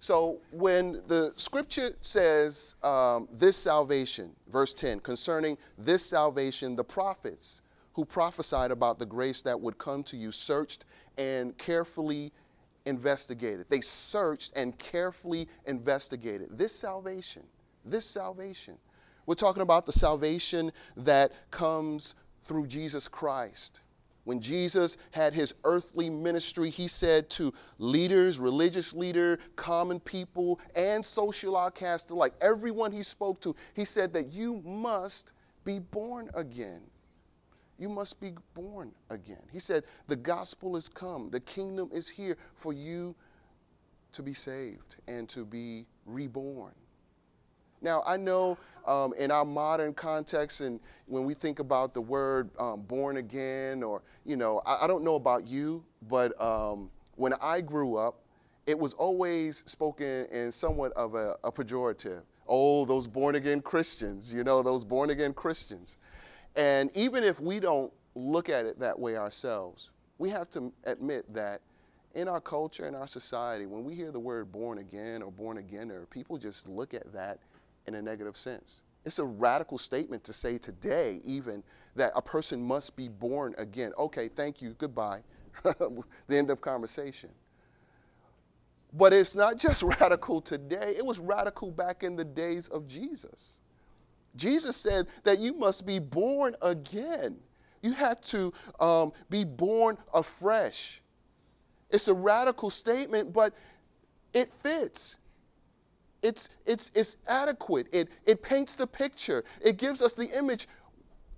So when the scripture says um, this salvation, verse 10, concerning this salvation, the prophets who prophesied about the grace that would come to you searched and carefully investigated. They searched and carefully investigated this salvation. This salvation. We're talking about the salvation that comes through Jesus Christ. When Jesus had his earthly ministry, he said to leaders, religious leader, common people, and social outcasts alike, everyone he spoke to, he said that you must be born again. You must be born again. He said, The gospel is come, the kingdom is here for you to be saved and to be reborn. Now, I know um, in our modern context, and when we think about the word um, born again, or, you know, I, I, don't know about you, but um, when I grew up, it was always spoken in somewhat of a, a pejorative. Oh, those born again Christians, you know, those born again Christians. And even if we don't look at it that way ourselves, we have to admit that in our culture, in our society, when we hear the word born again or born againer, people just look at that in a negative sense. It's a radical statement to say today, even that a person must be born again. Okay, thank you, goodbye. the end of conversation. But it's not just radical today, it was radical back in the days of Jesus. Jesus said that you must be born again. You had to um, be born afresh. It's a radical statement, but it fits. It's, it's, it's adequate. It, it paints the picture. It gives us the image.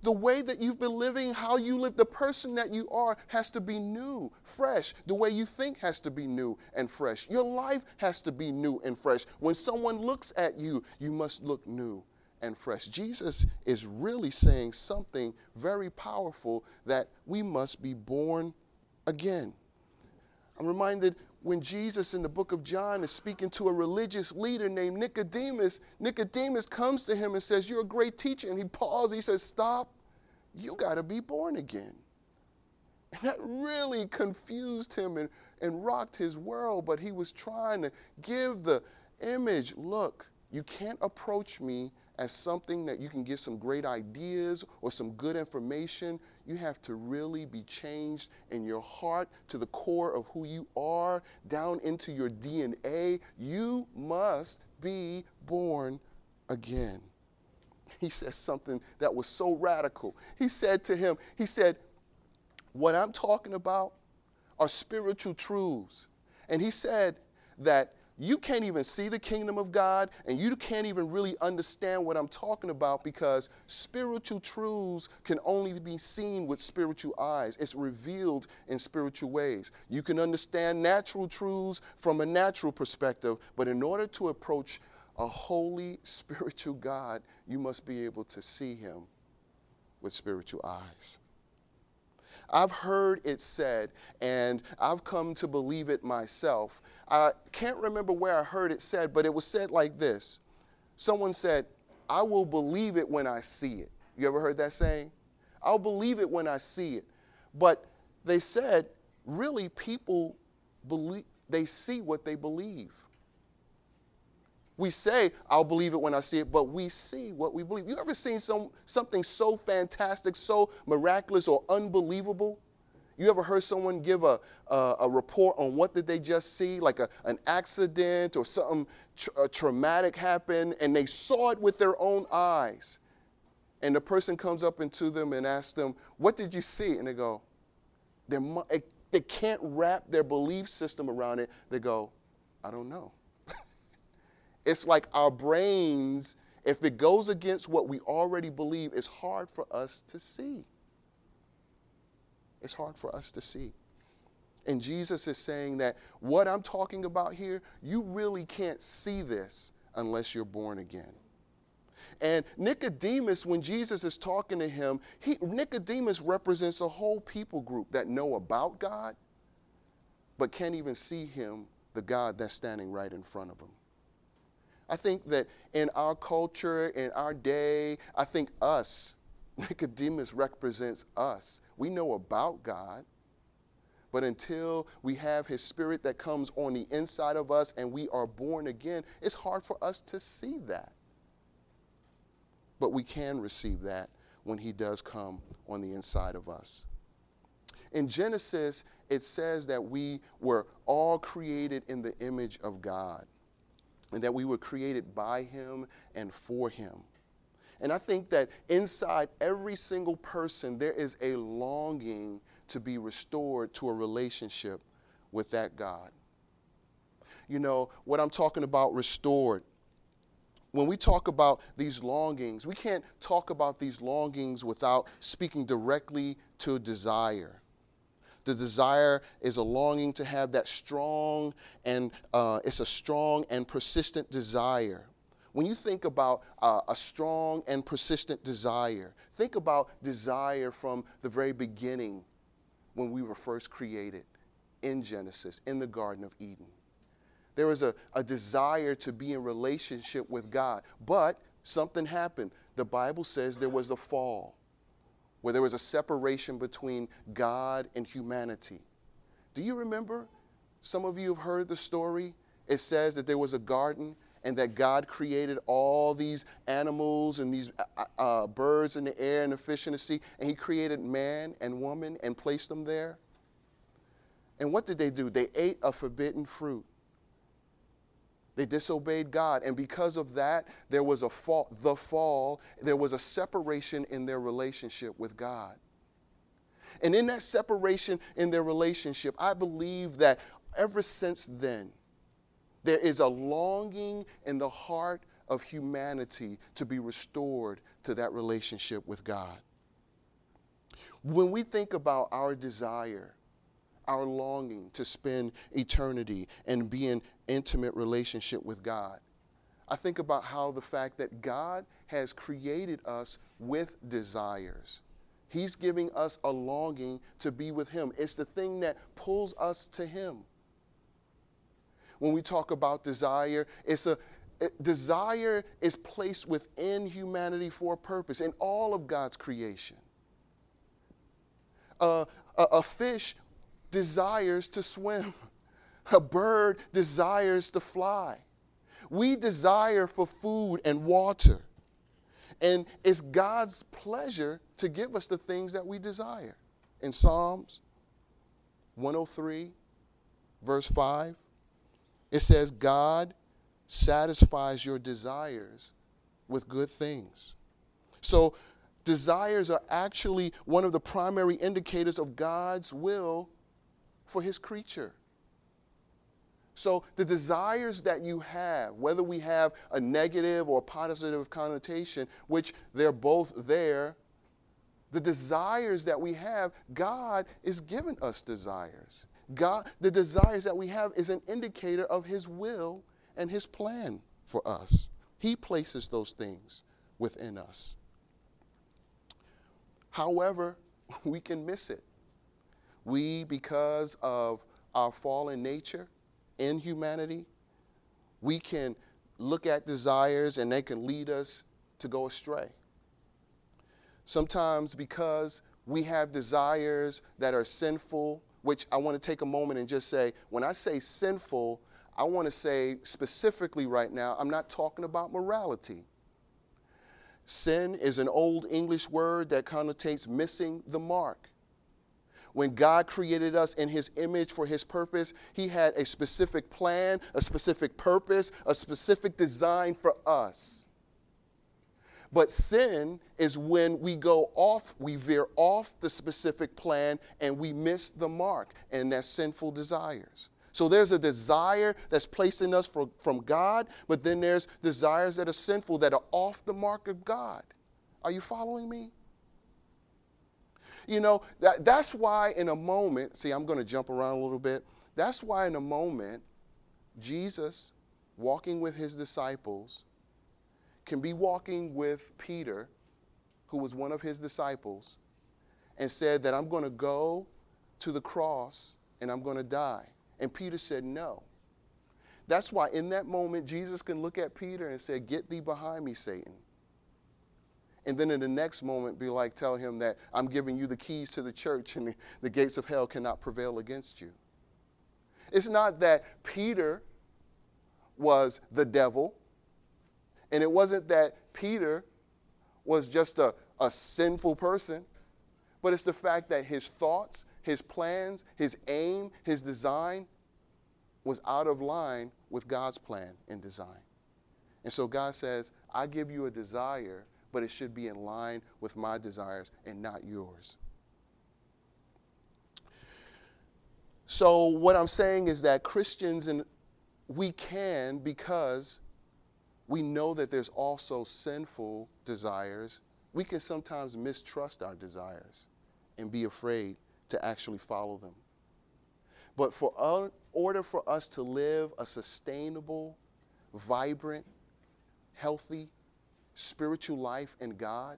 The way that you've been living, how you live, the person that you are has to be new, fresh. The way you think has to be new and fresh. Your life has to be new and fresh. When someone looks at you, you must look new and fresh. Jesus is really saying something very powerful that we must be born again. I'm reminded when Jesus in the book of John is speaking to a religious leader named Nicodemus, Nicodemus comes to him and says, You're a great teacher. And he pauses, he says, Stop, you got to be born again. And that really confused him and, and rocked his world, but he was trying to give the image look, you can't approach me as something that you can get some great ideas or some good information. You have to really be changed in your heart to the core of who you are, down into your DNA. You must be born again. He says something that was so radical. He said to him, He said, What I'm talking about are spiritual truths. And he said that you can't even see the kingdom of God and you can't even really understand what I'm talking about because spiritual truths can only be seen with spiritual eyes. It's revealed in spiritual ways. You can understand natural truths from a natural perspective, but in order to approach a holy spiritual God, you must be able to see him with spiritual eyes. I've heard it said, and I've come to believe it myself. I can't remember where I heard it said, but it was said like this Someone said, I will believe it when I see it. You ever heard that saying? I'll believe it when I see it. But they said, really, people believe, they see what they believe. We say, I'll believe it when I see it, but we see what we believe. You ever seen some, something so fantastic, so miraculous, or unbelievable? You ever heard someone give a, a, a report on what did they just see, like a, an accident or something tra- uh, traumatic happened, and they saw it with their own eyes? And the person comes up into them and asks them, What did you see? And they go, They can't wrap their belief system around it. They go, I don't know. It's like our brains, if it goes against what we already believe, it's hard for us to see. It's hard for us to see. And Jesus is saying that what I'm talking about here, you really can't see this unless you're born again. And Nicodemus, when Jesus is talking to him, he, Nicodemus represents a whole people group that know about God, but can't even see him, the God that's standing right in front of them. I think that in our culture, in our day, I think us, Nicodemus represents us. We know about God, But until we have His Spirit that comes on the inside of us and we are born again, it's hard for us to see that. But we can receive that when He does come on the inside of us. In Genesis, it says that we were all created in the image of God and that we were created by Him and for Him. And I think that inside every single person, there is a longing to be restored to a relationship with that God. You know, what I'm talking about restored. When we talk about these longings, we can't talk about these longings without speaking directly to desire. The desire is a longing to have that strong and uh, it's a strong and persistent desire. When you think about uh, a strong and persistent desire, think about desire from the very beginning when we were first created in Genesis, in the Garden of Eden. There was a, a desire to be in relationship with God, but something happened. The Bible says there was a fall where there was a separation between God and humanity. Do you remember? Some of you have heard the story. It says that there was a garden and that God created all these animals and these uh, uh, uh, birds in the air and the fish in the sea, and He created man and woman and placed them there. And what did they do? They ate a forbidden fruit. They disobeyed God. And because of that, there was a fall, the fall, there was a separation in their relationship with God. And in that separation in their relationship, I believe that ever since then, there is a longing in the heart of humanity to be restored to that relationship with God. When we think about our desire, our longing to spend eternity and be in intimate relationship with God. I think about how the fact that God has created us with desires. He's giving us a longing to be with Him. It's the thing that pulls us to Him. When we talk about desire, it's a desire is placed within humanity for a purpose in all of God's creation. Uh, a, a fish desires to swim. A bird desires to fly. We desire for food and water. And it's God's pleasure to give us the things that we desire. In Psalms 103, verse 5, it says, God satisfies your desires with good things. So, desires are actually one of the primary indicators of God's will for his creature. So, the desires that you have, whether we have a negative or positive connotation, which they're both there, the desires that we have, God is giving us desires. God, the desires that we have is an indicator of His will and His plan for us. He places those things within us. However, we can miss it. We, because of our fallen nature in humanity, we can look at desires and they can lead us to go astray. Sometimes, because we have desires that are sinful, which I want to take a moment and just say, when I say sinful, I want to say specifically right now, I'm not talking about morality. Sin is an old English word that connotates missing the mark. When God created us in His image for His purpose, He had a specific plan, a specific purpose, a specific design for us. But sin is when we go off, we veer off the specific plan and we miss the mark, and that's sinful desires. So there's a desire that's placed in us for, from God, but then there's desires that are sinful that are off the mark of God. Are you following me? You know, that, that's why in a moment, see, I'm going to jump around a little bit. That's why in a moment, Jesus, walking with his disciples, can be walking with Peter, who was one of his disciples, and said that I'm going to go to the cross and I'm going to die. And Peter said, No. That's why in that moment, Jesus can look at Peter and say, Get thee behind me, Satan. and then in the next moment be like, tell him that I'm giving you the keys to the church and the, the gates of hell cannot prevail against you. It's not that Peter was the devil, and it wasn't that Peter was just a, a sinful person, but it's the fact that his thoughts, his plans, his aim, his design was out of line with God's plan and design. And so God says, I give you a desire but it should be in line with my desires and not yours. So, what I'm saying is that Christians, and we can because we know that there's also sinful desires. We can sometimes mistrust our desires and be afraid to actually follow them. But for order for us to live a sustainable, vibrant, healthy, spiritual life in God,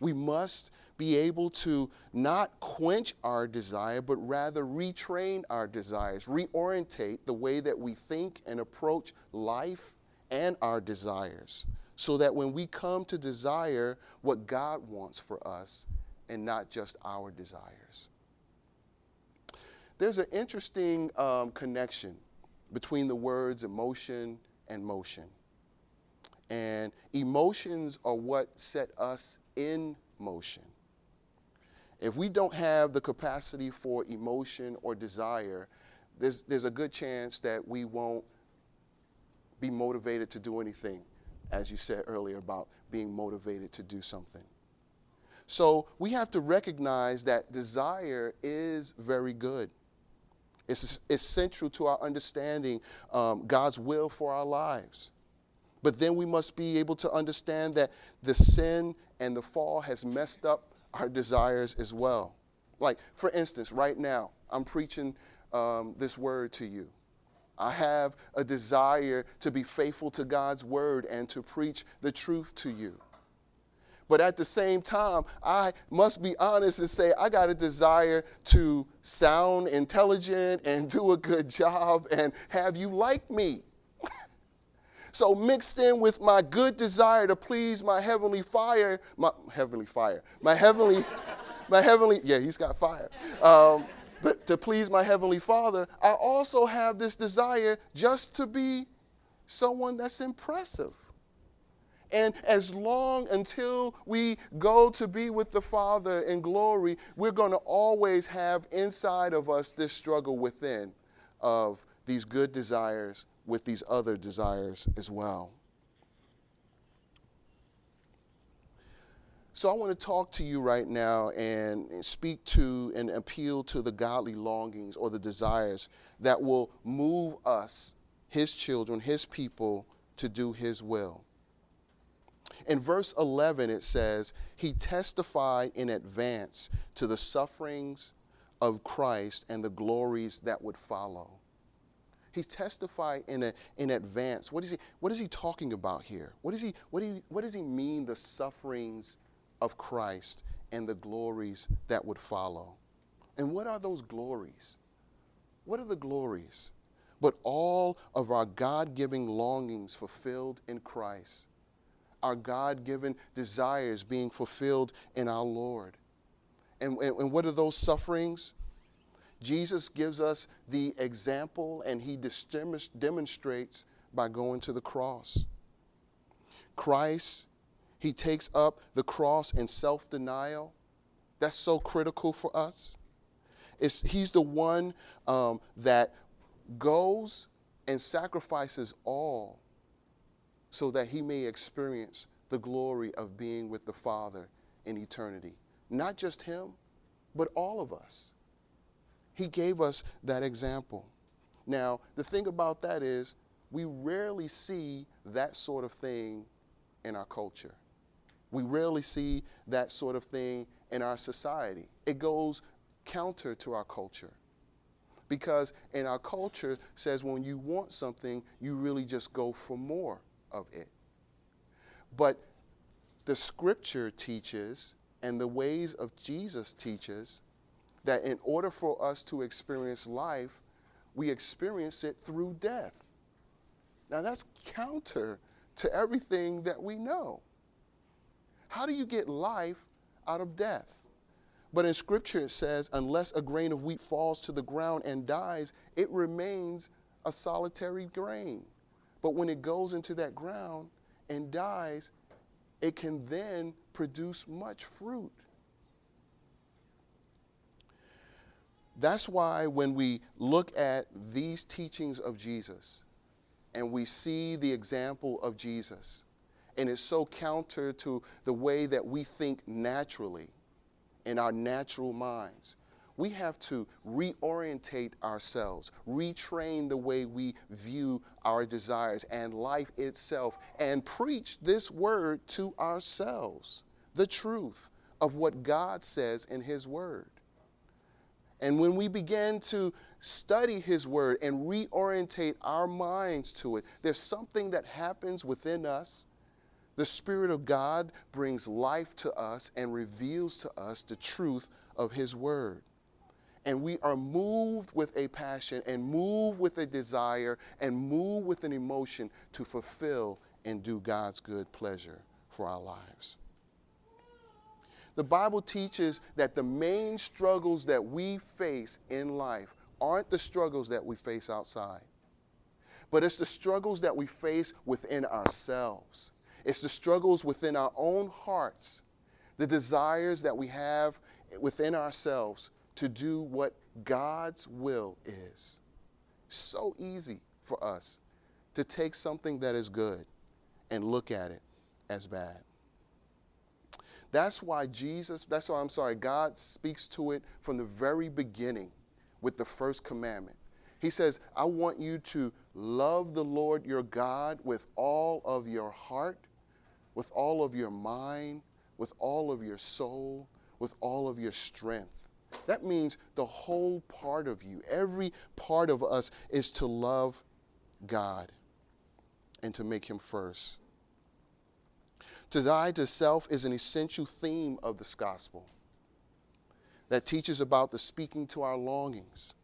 we must be able to not quench our desire, but rather retrain our desires, reorientate the way that we think and approach life and our desires, so that when we come to desire what God wants for us and not just our desires. There's an interesting um, connection between the words emotion and motion. And emotions are what set us in motion. If we don't have the capacity for emotion or desire, there's, there's a good chance that we won't be motivated to do anything, as you said earlier about being motivated to do something. So we have to recognize that desire is very good. It's essential to our understanding um, God's will for our lives. But then we must be able to understand that the sin and the fall has messed up our desires as well. Like, for instance, right now, I'm preaching um, this word to you. I have a desire to be faithful to God's word and to preach the truth to you. But at the same time, I must be honest and say, I got a desire to sound intelligent and do a good job and have you like me. So mixed in with my good desire to please my heavenly fire, my heavenly fire, my heavenly, my heavenly, yeah, he's got fire. Um, but to please my heavenly Father, I also have this desire just to be someone that's impressive. And as long until we go to be with the Father in glory, we're going to always have inside of us this struggle within of these good desires with these other desires as well. So I want to talk to you right now and speak to and appeal to the godly longings or the desires that will move us, his children, his people, to do his will. In verse 11, it says, He testified in advance to the sufferings of Christ and the glories that would follow. He testified in, a, in advance. What is, he, what is he talking about here? What, is he, what, do you, what does he mean, the sufferings of Christ and the glories that would follow? And what are those glories? What are the glories? But all of our God given longings fulfilled in Christ, our God given desires being fulfilled in our Lord. And, and, and what are those sufferings? Jesus gives us the example and he demonstrates by going to the cross. Christ, he takes up the cross in self denial. That's so critical for us. It's, he's the one um, that goes and sacrifices all so that he may experience the glory of being with the Father in eternity. Not just him, but all of us. He gave us that example. Now, the thing about that is, we rarely see that sort of thing in our culture. We rarely see that sort of thing in our society. It goes counter to our culture. Because in our culture says when you want something, you really just go for more of it. But the scripture teaches and the ways of Jesus teaches that in order for us to experience life, we experience it through death. Now, that's counter to everything that we know. How do you get life out of death? But in Scripture it says, unless a grain of wheat falls to the ground and dies, it remains a solitary grain. But when it goes into that ground and dies, it can then produce much fruit. That's why when we look at these teachings of Jesus and we see the example of Jesus, and it's so counter to the way that we think naturally in our natural minds, we have to reorientate ourselves, retrain the way we view our desires and life itself, and preach this word to ourselves the truth of what God says in His Word. And when we begin to study His Word and reorientate our minds to it, there's something that happens within us. The Spirit of God brings life to us and reveals to us the truth of His Word. And we are moved with a passion and moved with a desire and moved with an emotion to fulfill and do God's good pleasure for our lives. The Bible teaches that the main struggles that we face in life aren't the struggles that we face outside, but it's the struggles that we face within ourselves. It's the struggles within our own hearts, the desires that we have within ourselves to do what God's will is. So easy for us to take something that is good and look at it as bad. That's why Jesus, that's why I'm sorry, God speaks to it from the very beginning with the first commandment. He says, I want you to love the Lord your God with all of your heart, with all of your mind, with all of your soul, with all of your strength. That means the whole part of you, every part of us is to love God and to make Him first. To die to self is an essential theme of this gospel that teaches about the speaking to our longings.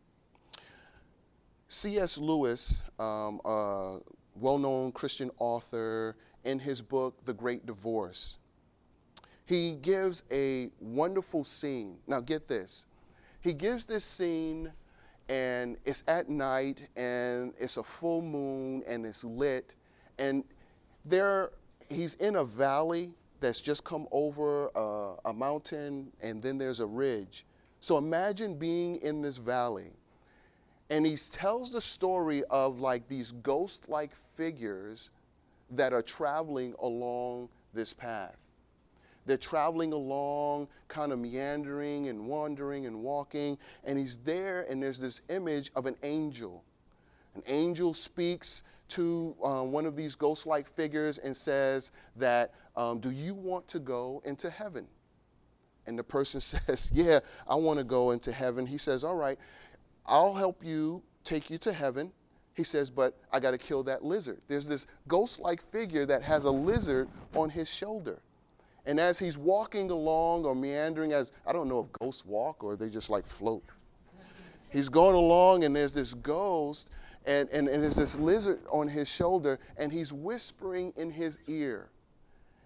C.S. Lewis, um, a well known Christian author, in his book, The Great Divorce, he gives a wonderful scene. Now, get this. He gives this scene, and it's at night, and it's a full moon, and it's lit, and there he's in a valley that's just come over a, a mountain, and then there's a ridge. So imagine being in this valley. And he tells the story of like these ghost like figures that are traveling along this path. They're traveling along, kind of meandering and wandering and walking, and he's there, and there's this image of an angel. An angel speaks to um, one of these ghost like figures and says that, um, Do you want to go into heaven? And the person says, Yeah, I want to go into heaven. He says, All right, I'll help you take you to heaven. He says, But I got to kill that lizard. There's this ghost like figure that has a lizard on his shoulder. And as he's walking along or meandering, as I don't know if ghosts walk or they just like float. He's going along, and there's this ghost and, and, and there's this lizard on his shoulder, and he's whispering in his ear.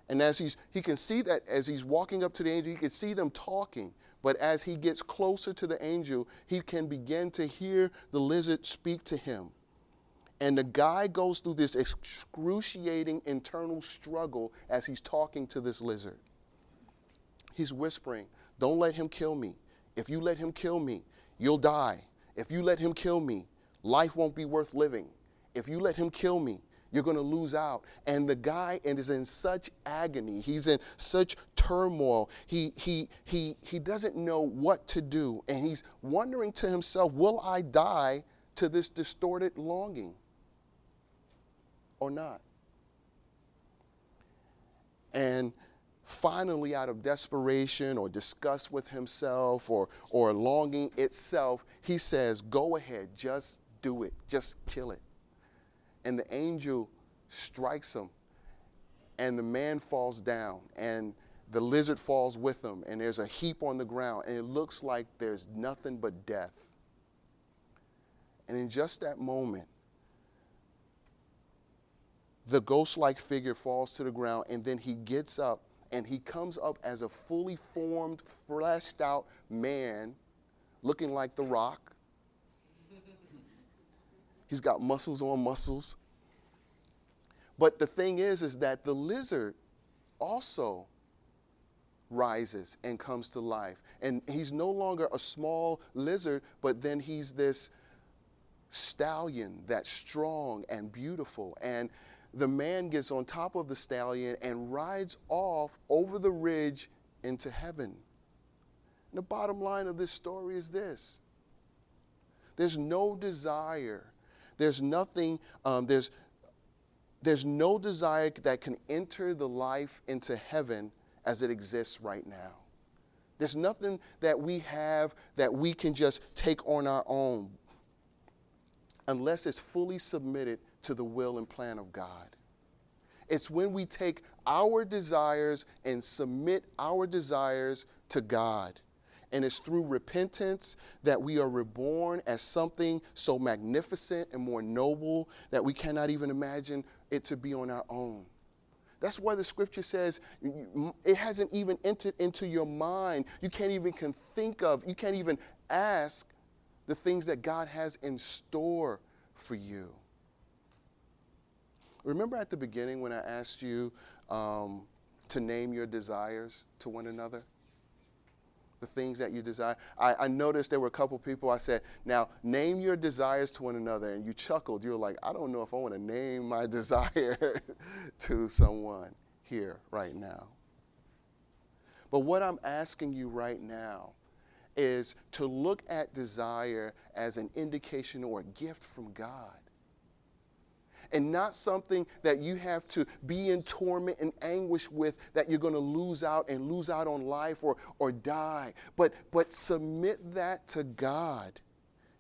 And as he's, he can see that as he's walking up to the angel, he can see them talking. But as he gets closer to the angel, he can begin to hear the lizard speak to him. And the guy goes through this excruciating internal struggle as he's talking to this lizard. He's whispering, Don't let him kill me. If you let him kill me, you'll die. If you let him kill me, life won't be worth living. If you let him kill me, you're going to lose out. And the guy is in such agony. He's in such turmoil. He, he, he, he doesn't know what to do. And he's wondering to himself, will I die to this distorted longing or not? And finally, out of desperation or disgust with himself or, or longing itself, he says, Go ahead, just do it, just kill it. And the angel strikes him, and the man falls down, and the lizard falls with him, and there's a heap on the ground, and it looks like there's nothing but death. And in just that moment, the ghost like figure falls to the ground, and then he gets up and he comes up as a fully formed, fleshed out man looking like the rock. He's got muscles on muscles. But the thing is, is that the lizard also rises and comes to life. And he's no longer a small lizard, but then he's this stallion that's strong and beautiful. And the man gets on top of the stallion and rides off over the ridge into heaven. And the bottom line of this story is this there's no desire, there's nothing, um, there's, there's no desire that can enter the life into heaven as it exists right now. There's nothing that we have that we can just take on our own unless it's fully submitted to the will and plan of God. It's when we take our desires and submit our desires to God. And it's through repentance that we are reborn as something so magnificent and more noble that we cannot even imagine it to be on our own. That's why the scripture says it hasn't even entered into your mind. You can't even can think of, you can't even ask the things that God has in store for you. Remember at the beginning when I asked you um, to name your desires to one another? The things that you desire. I, I noticed there were a couple people I said, now name your desires to one another. And you chuckled. You were like, I don't know if I want to name my desire to someone here right now. But what I'm asking you right now is to look at desire as an indication or a gift from God and not something that you have to be in torment and anguish with that you're going to lose out and lose out on life or, or die. But, but submit that to God.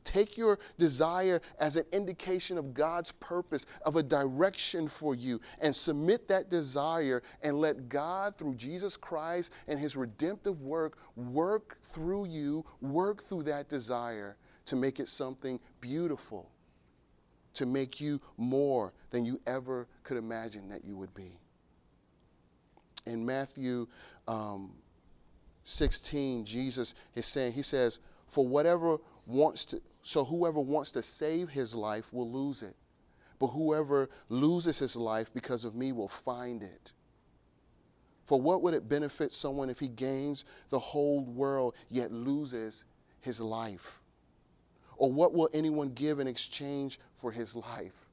Take your desire as an indication of God's purpose, of a direction for you, and submit that desire and let God, through Jesus Christ and his redemptive work, work through you, work through that desire to make it something beautiful to make you more than you ever could imagine that you would be. In Matthew um, 16, Jesus is saying, He says, For whatever wants to, so whoever wants to save his life will lose it. But whoever loses his life because of me will find it. For what would it benefit someone if he gains the whole world yet loses his life? Or what will anyone give in exchange for his life?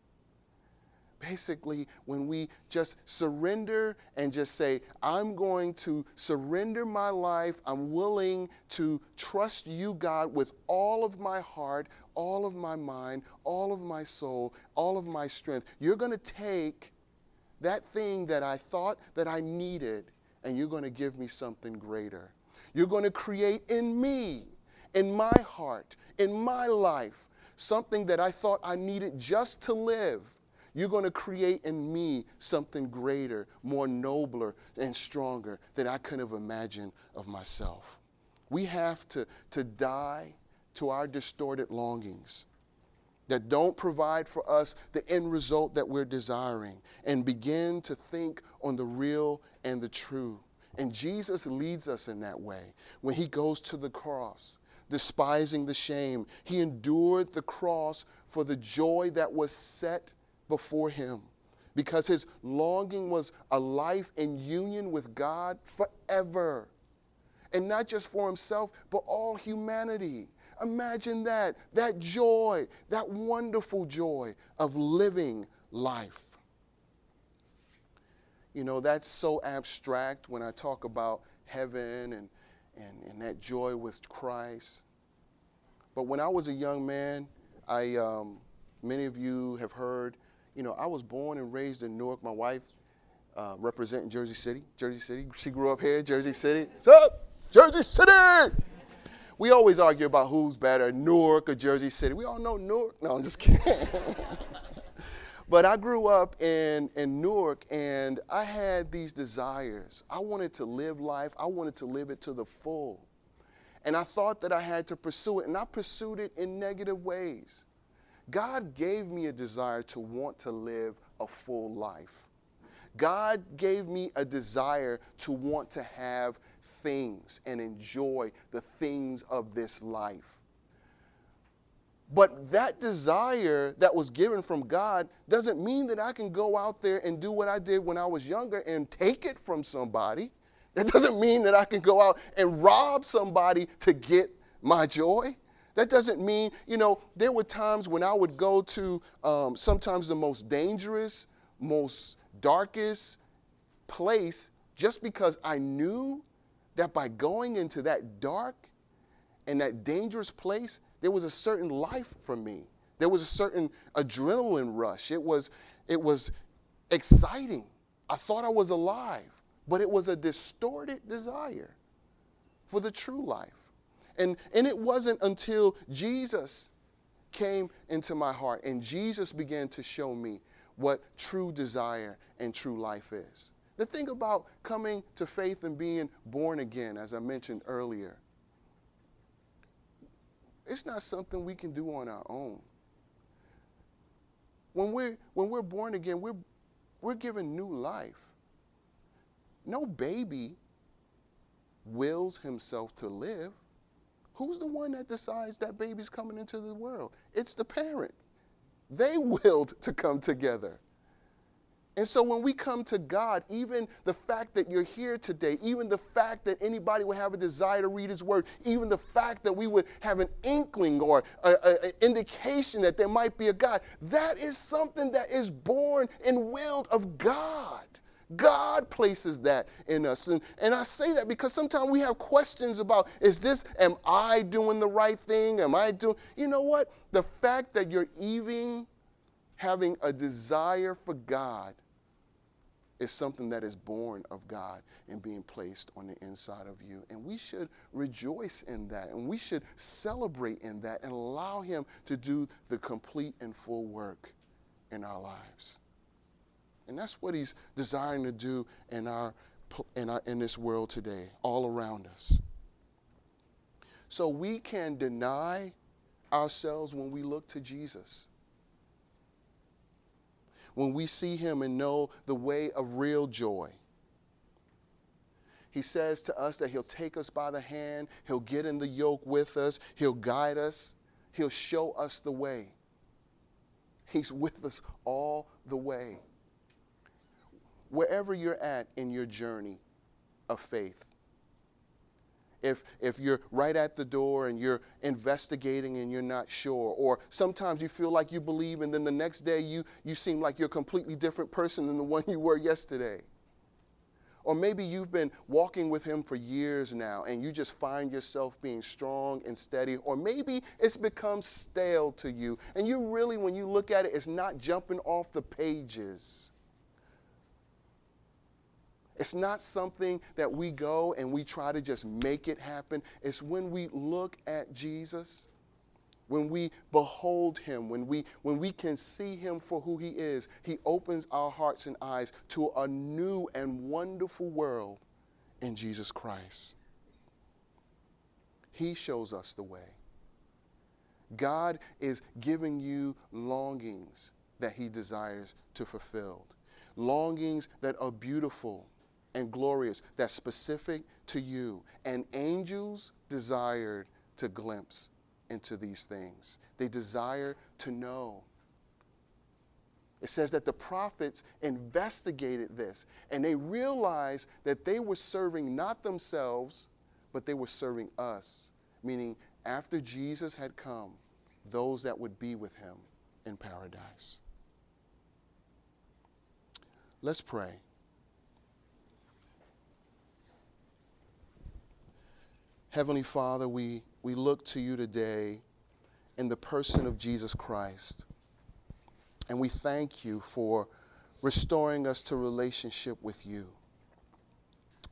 Basically, when we just surrender and just say, I'm going to surrender my life, I'm willing to trust you, God, with all of my heart, all of my mind, all of my soul, all of my strength, you're going to take that thing that I thought that I needed and you're going to give me something greater. You're going to create in me in my heart, in my life, something that I thought I needed just to live, you're going to create in me something greater, more nobler, and stronger than I could have imagined of myself. We have to, to die to our distorted longings that don't provide for us the end result that we're desiring and begin to think on the real and the true. And Jesus leads us in that way when he goes to the cross despising the shame. He endured the cross for the joy that was set before him because his longing was a life in union with God forever. And not just for himself, but all humanity. Imagine that, that joy, that wonderful joy of living life. You know, that's so abstract when I talk about heaven and and, and that joy with Christ. But when I was a young man, I, um, many of you have heard, you know, I was born and raised in Newark. My wife uh, representing Jersey City. Jersey City. She grew up here, Jersey City. What's up? Jersey City! We always argue about who's better, Newark or Jersey City. We all know Newark. No, I'm just kidding. But I grew up in, in Newark and I had these desires. I wanted to live life, I wanted to live it to the full. And I thought that I had to pursue it, and I pursued it in negative ways. God gave me a desire to want to live a full life. God gave me a desire to want to have things and enjoy the things of this life. But that desire that was given from God doesn't mean that I can go out there and do what I did when I was younger and take it from somebody. That doesn't mean that I can go out and rob somebody to get my joy. That doesn't mean, you know, there were times when I would go to um, sometimes the most dangerous, most darkest place just because I knew that by going into that dark and that dangerous place, there was a certain life for me. There was a certain adrenaline rush. It was, it was exciting. I thought I was alive, but it was a distorted desire for the true life. And, and it wasn't until Jesus came into my heart and Jesus began to show me what true desire and true life is. The thing about coming to faith and being born again, as I mentioned earlier, it's not something we can do on our own. When we're, when we're born again, we're, we're given new life. No baby wills himself to live. Who's the one that decides that baby's coming into the world? It's the parent. They willed to come together. And so when we come to God, even the fact that you're here today, even the fact that anybody would have a desire to read His Word, even the fact that we would have an inkling or an indication that there might be a God, that is something that is born and willed of God. God places that in us. And, and I say that because sometimes we have questions about is this, am I doing the right thing? Am I doing, you know what? The fact that you're even having a desire for God is something that is born of God and being placed on the inside of you. And we should rejoice in that and we should celebrate in that and allow Him to do the complete and full work in our lives. And that's what He's desiring to do in, our, in, our, in this world today, all around us. So we can deny ourselves when we look to Jesus when we see him and know the way of real joy. He says to us that he'll take us by the hand, he'll get in the yoke with us, he'll guide us, he'll show us the way. He's with us all the way. Wherever you're at in your journey of faith, if, if you're right at the door and you're investigating and you're not sure, or sometimes you feel like you believe and then the next day you, you seem like you're a completely different person than the one you were yesterday. Or maybe you've been walking with Him for years now and you just find yourself being strong and steady. Or maybe it's become stale to you and you really, when you look at it, it's not jumping off the pages. It's not something that we go and we try to just make it happen. It's when we look at Jesus, when we behold him, when we, when we can see him for who he is, he opens our hearts and eyes to a new and wonderful world in Jesus Christ. He shows us the way. God is giving you longings that he desires to fulfill, longings that are beautiful and glorious that's specific to you. And angels desired to glimpse into these things, they desire to know. It says that the prophets investigated this and they realized that they were serving not themselves, but they were serving us, meaning after Jesus had come, those that would be with him in paradise. Let's pray. Heavenly Father, we, we look to you today in the person of Jesus Christ. And we thank you for restoring us to relationship with you,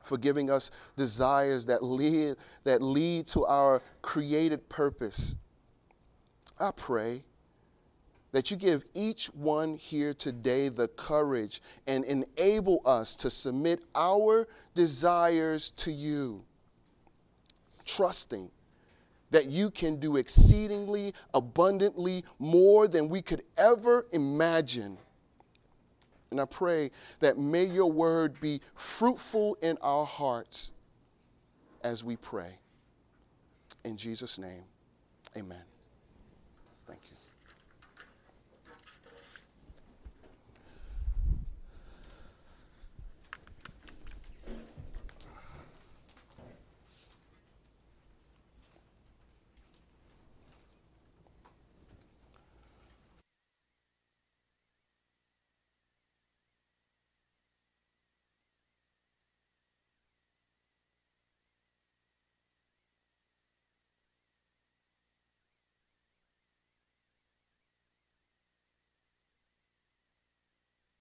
for giving us desires that lead, that lead to our created purpose. I pray that you give each one here today the courage and enable us to submit our desires to you trusting that you can do exceedingly abundantly more than we could ever imagine And I pray that may your word be fruitful in our hearts as we pray. In Jesus' name, amen.